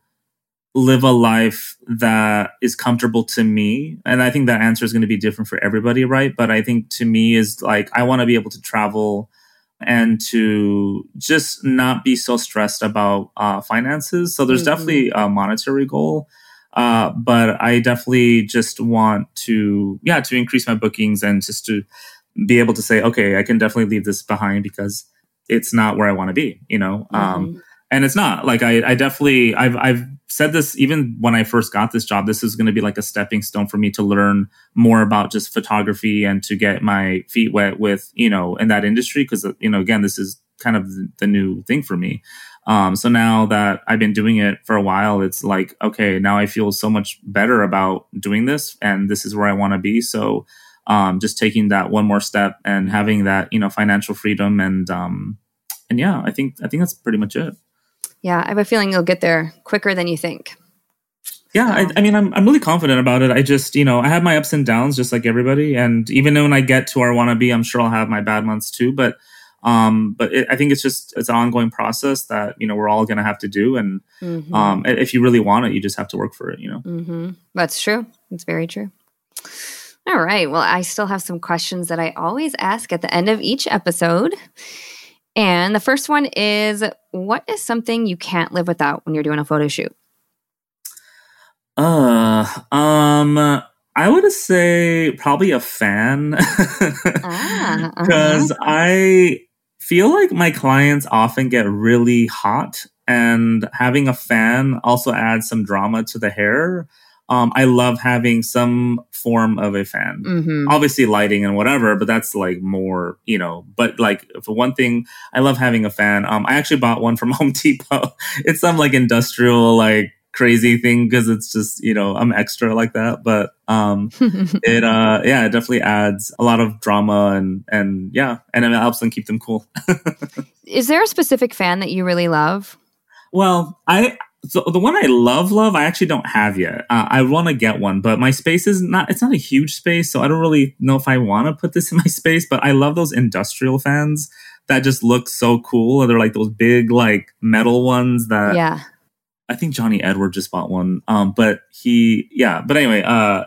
live a life that is comfortable to me and i think that answer is going to be different for everybody right but i think to me is like i want to be able to travel and to just not be so stressed about uh, finances. So there's mm-hmm. definitely a monetary goal. Uh, but I definitely just want to, yeah, to increase my bookings and just to be able to say, okay, I can definitely leave this behind because it's not where I want to be, you know? Um, mm-hmm. Um, and it's not like I, I definitely, I've, I've said this even when I first got this job, this is going to be like a stepping stone for me to learn more about just photography and to get my feet wet with, you know, in that industry. Cause, you know, again, this is kind of the new thing for me. Um, so now that I've been doing it for a while, it's like, okay, now I feel so much better about doing this and this is where I want to be. So, um, just taking that one more step and having that, you know, financial freedom and, um, and yeah, I think, I think that's pretty much it. Yeah. I have a feeling you'll get there quicker than you think. Yeah, I, I, mean, I'm I'm really confident about it. I just, you know, I have my ups and downs, just like everybody. And even when I get to where I want to be, I'm sure I'll have my bad months too. But um, but it, I think it's just it's an ongoing process that you know we're all going to have to do, and mm-hmm. um, if you really want it, you just have to work for it. You know, mm-hmm. that's true. It's very true. All right. Well, I still have some questions that I always ask at the end of each episode. And the first one is what is something you can't live without when you're doing a photo shoot? Uh, um, I would say probably a fan because ah, uh-huh. I feel like my clients often get really hot, and having a fan also adds some drama to the hair. Um, I love having some form of a fan. Mm-hmm. Obviously, lighting and whatever, but that's like more, you know. But like for one thing, I love having a fan. Um, I actually bought one from Home Depot. It's some like industrial like crazy thing because it's just you know I'm extra like that. But um, it uh, yeah, it definitely adds a lot of drama and and yeah, and it helps them keep them cool. Is there a specific fan that you really love? Well, I so the one I love, love, I actually don't have yet. Uh, I want to get one, but my space is not. It's not a huge space, so I don't really know if I want to put this in my space. But I love those industrial fans that just look so cool. And They're like those big, like metal ones that yeah. I think Johnny Edward just bought one. Um, but he, yeah. But anyway, uh,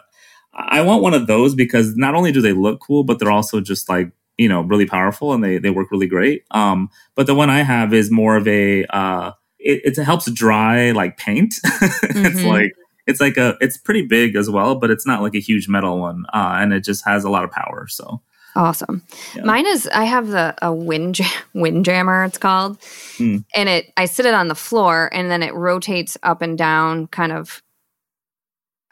I want one of those because not only do they look cool, but they're also just like you know really powerful and they they work really great. Um, but the one I have is more of a uh, it, it helps dry like paint. mm-hmm. It's like it's like a it's pretty big as well, but it's not like a huge metal one, uh, and it just has a lot of power. So Awesome. Yeah. Mine is I have the a wind wind jammer it's called. Mm. And it I sit it on the floor and then it rotates up and down kind of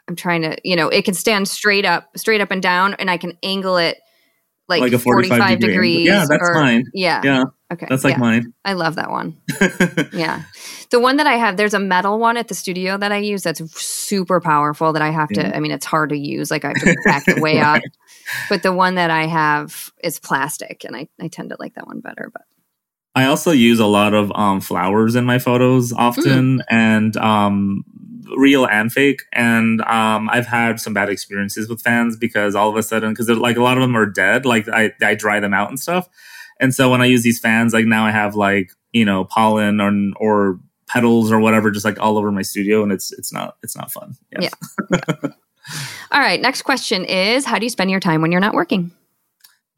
I'm trying to, you know, it can stand straight up, straight up and down and I can angle it like, like a 45, 45 degree degrees. Yeah, that's or, mine. Yeah. Yeah. Okay. That's like yeah. mine. I love that one. yeah. The one that I have, there's a metal one at the studio that I use that's super powerful that I have to. I mean, it's hard to use. Like I have to back it way right. up. But the one that I have is plastic and I, I tend to like that one better. But I also use a lot of um, flowers in my photos often mm. and um, real and fake. And um, I've had some bad experiences with fans because all of a sudden, because like a lot of them are dead, like I, I dry them out and stuff. And so when I use these fans, like now I have like, you know, pollen or, or petals or whatever, just like all over my studio. And it's, it's not, it's not fun. Yeah. yeah. all right. Next question is how do you spend your time when you're not working?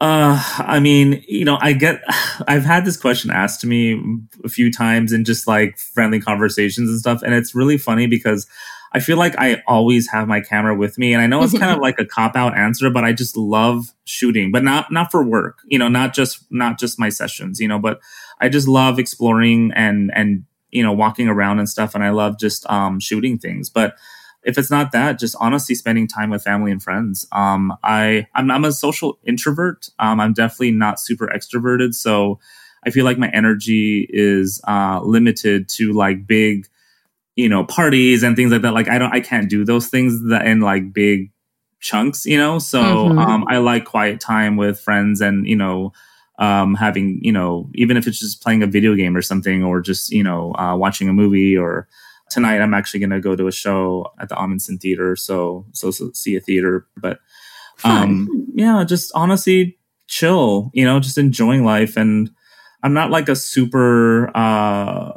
Uh, I mean, you know, I get, I've had this question asked to me a few times in just like friendly conversations and stuff. And it's really funny because I feel like I always have my camera with me. And I know it's kind of like a cop out answer, but I just love shooting, but not, not for work, you know, not just, not just my sessions, you know, but I just love exploring and, and, you know, walking around and stuff. And I love just, um, shooting things. But, if it's not that, just honestly spending time with family and friends. Um, I I'm, I'm, a social introvert. Um, I'm definitely not super extroverted, so I feel like my energy is uh, limited to like big you know parties and things like that. Like i don't i can't do those things that in like big chunks you know? So mm-hmm. um, i like quiet time with friends and you know um, having you know even if it's just playing a video game or something or just you know uh, watching a movie or tonight i'm actually going to go to a show at the Ahmanson theater so, so so see a theater. But um yeah just honestly chill you know just enjoying life. And i'm not like a super uh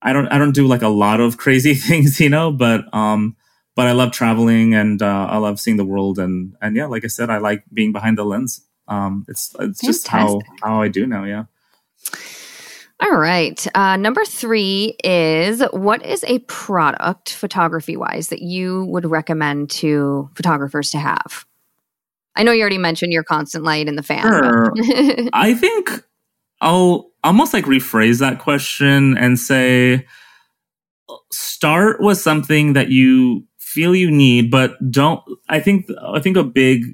I don't I don't do like a lot of crazy things, you know, but um but I love traveling and uh, I love seeing the world and and yeah, like I said, I like being behind the lens. Um it's it's Fantastic. just how how I do now, yeah. All right. Uh, number three is what is a product, photography wise, that you would recommend to photographers to have? I know you already mentioned your constant light in the fan. Sure. I think I'll almost like rephrase that question and say start with something that you feel you need, but don't. I think I think a big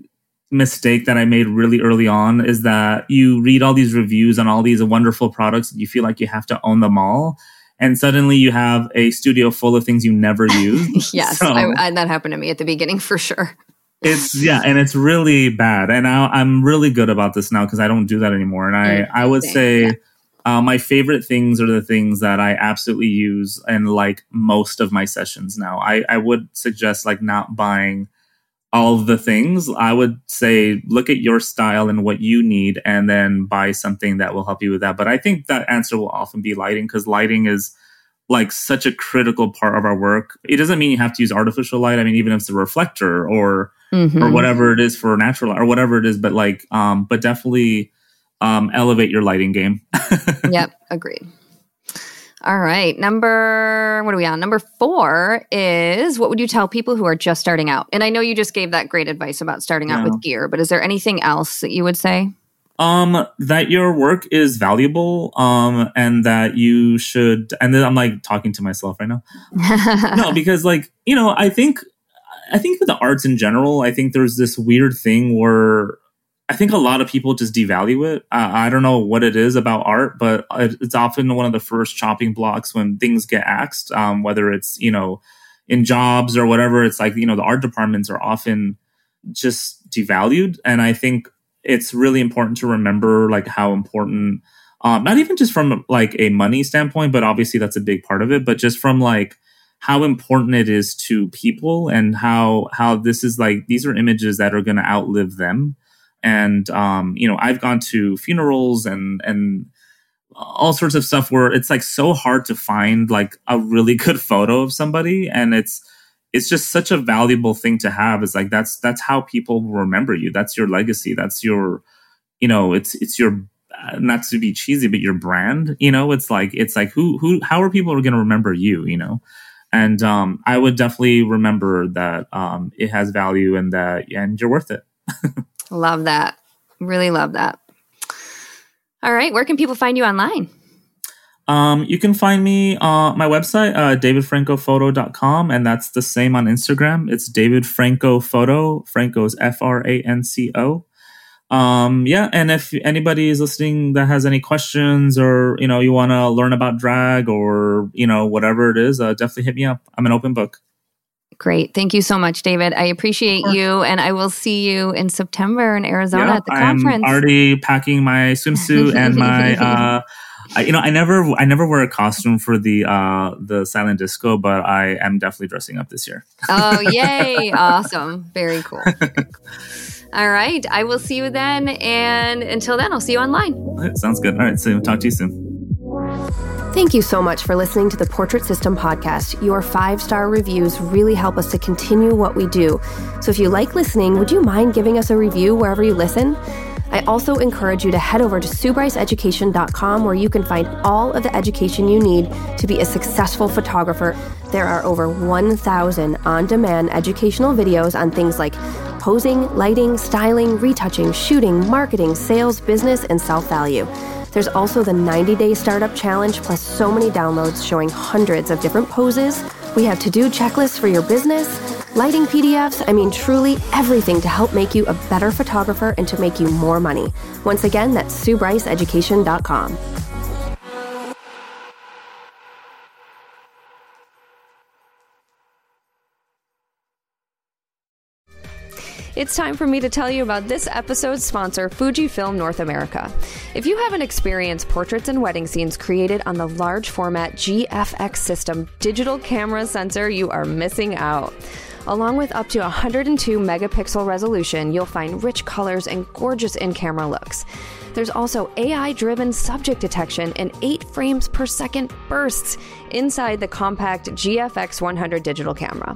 mistake that I made really early on is that you read all these reviews on all these wonderful products and you feel like you have to own them all. And suddenly you have a studio full of things you never use. yes, so, I, I, that happened to me at the beginning for sure. It's yeah, and it's really bad. And I, am really good about this now because I don't do that anymore. And I, mm, I would say yeah. Uh, my favorite things are the things that I absolutely use and like most of my sessions now. I, I would suggest like not buying all of the things, I would say look at your style and what you need and then buy something that will help you with that. But I think that answer will often be lighting because lighting is like such a critical part of our work. It doesn't mean you have to use artificial light. I mean, even if it's a reflector or mm-hmm. or whatever it is for natural or whatever it is, but like um, but definitely um elevate your lighting game. yep, agreed. All right. Number, what are we on? Number four is what would you tell people who are just starting out? And I know you just gave that great advice about starting out with gear, but is there anything else that you would say? Um, that your work is valuable, um, and that you should, and then I'm like talking to myself right now. no, because like, you know, I think, I think with the arts in general, I think there's this weird thing where I think a lot of people just devalue it. Uh, I don't know what it is about art, but it's often one of the first chopping blocks when things get axed, um, whether it's, you know, in jobs or whatever. It's like, you know, the art departments are often just devalued. And I think it's really important to remember like how important, um, not even just from like a money standpoint, but obviously that's a big part of it, but just from like, how important it is to people and how how this is like these are images that are going to outlive them and um, you know i've gone to funerals and and all sorts of stuff where it's like so hard to find like a really good photo of somebody. And it's it's just such a valuable thing to have. It's like that's that's how people remember you. That's your legacy. That's your you know it's it's your uh, not to be cheesy but your brand you know? It's like it's like who who how are people going to remember you you know? And um i would definitely remember that um it has value and that and you're worth it Love that. Really love that. All right. Where can people find you online? Um, you can find me on my website, uh, davidfrancophoto.com, and that's the same on Instagram. It's David Franco Photo. Franco F R A N C O. Um, yeah, and if anybody is listening that has any questions or you know you want to learn about drag or you know whatever it is, uh, definitely hit me up. I'm an open book. Great. Thank you so much, David. I appreciate you. And I will see you in September in Arizona yeah, at the conference. I'm already packing my swimsuit and my uh I, you know, I never, I never wear a costume for the uh, the silent disco, but I am definitely dressing up this year. oh, yay! awesome, very cool. All right, I will see you then, and until then, I'll see you online. Right, sounds good. All right, so talk to you soon. Thank you so much for listening to the Portrait System podcast. Your five star reviews really help us to continue what we do. So if you like listening, would you mind giving us a review wherever you listen? I also encourage you to head over to SueBryceEducation.com where you can find all of the education you need to be a successful photographer. There are over 1,000 on demand educational videos on things like posing, lighting, styling, retouching, shooting, marketing, sales, business, and self value. There's also the 90 day startup challenge, plus so many downloads showing hundreds of different poses. We have to do checklists for your business, lighting PDFs, I mean, truly everything to help make you a better photographer and to make you more money. Once again, that's SueBryceEducation.com. It's time for me to tell you about this episode's sponsor, Fujifilm North America. If you haven't experienced portraits and wedding scenes created on the large format GFX system digital camera sensor, you are missing out. Along with up to 102 megapixel resolution, you'll find rich colors and gorgeous in camera looks. There's also AI driven subject detection and 8 frames per second bursts inside the compact GFX 100 digital camera.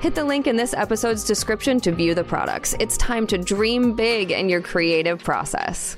Hit the link in this episode's description to view the products. It's time to dream big in your creative process.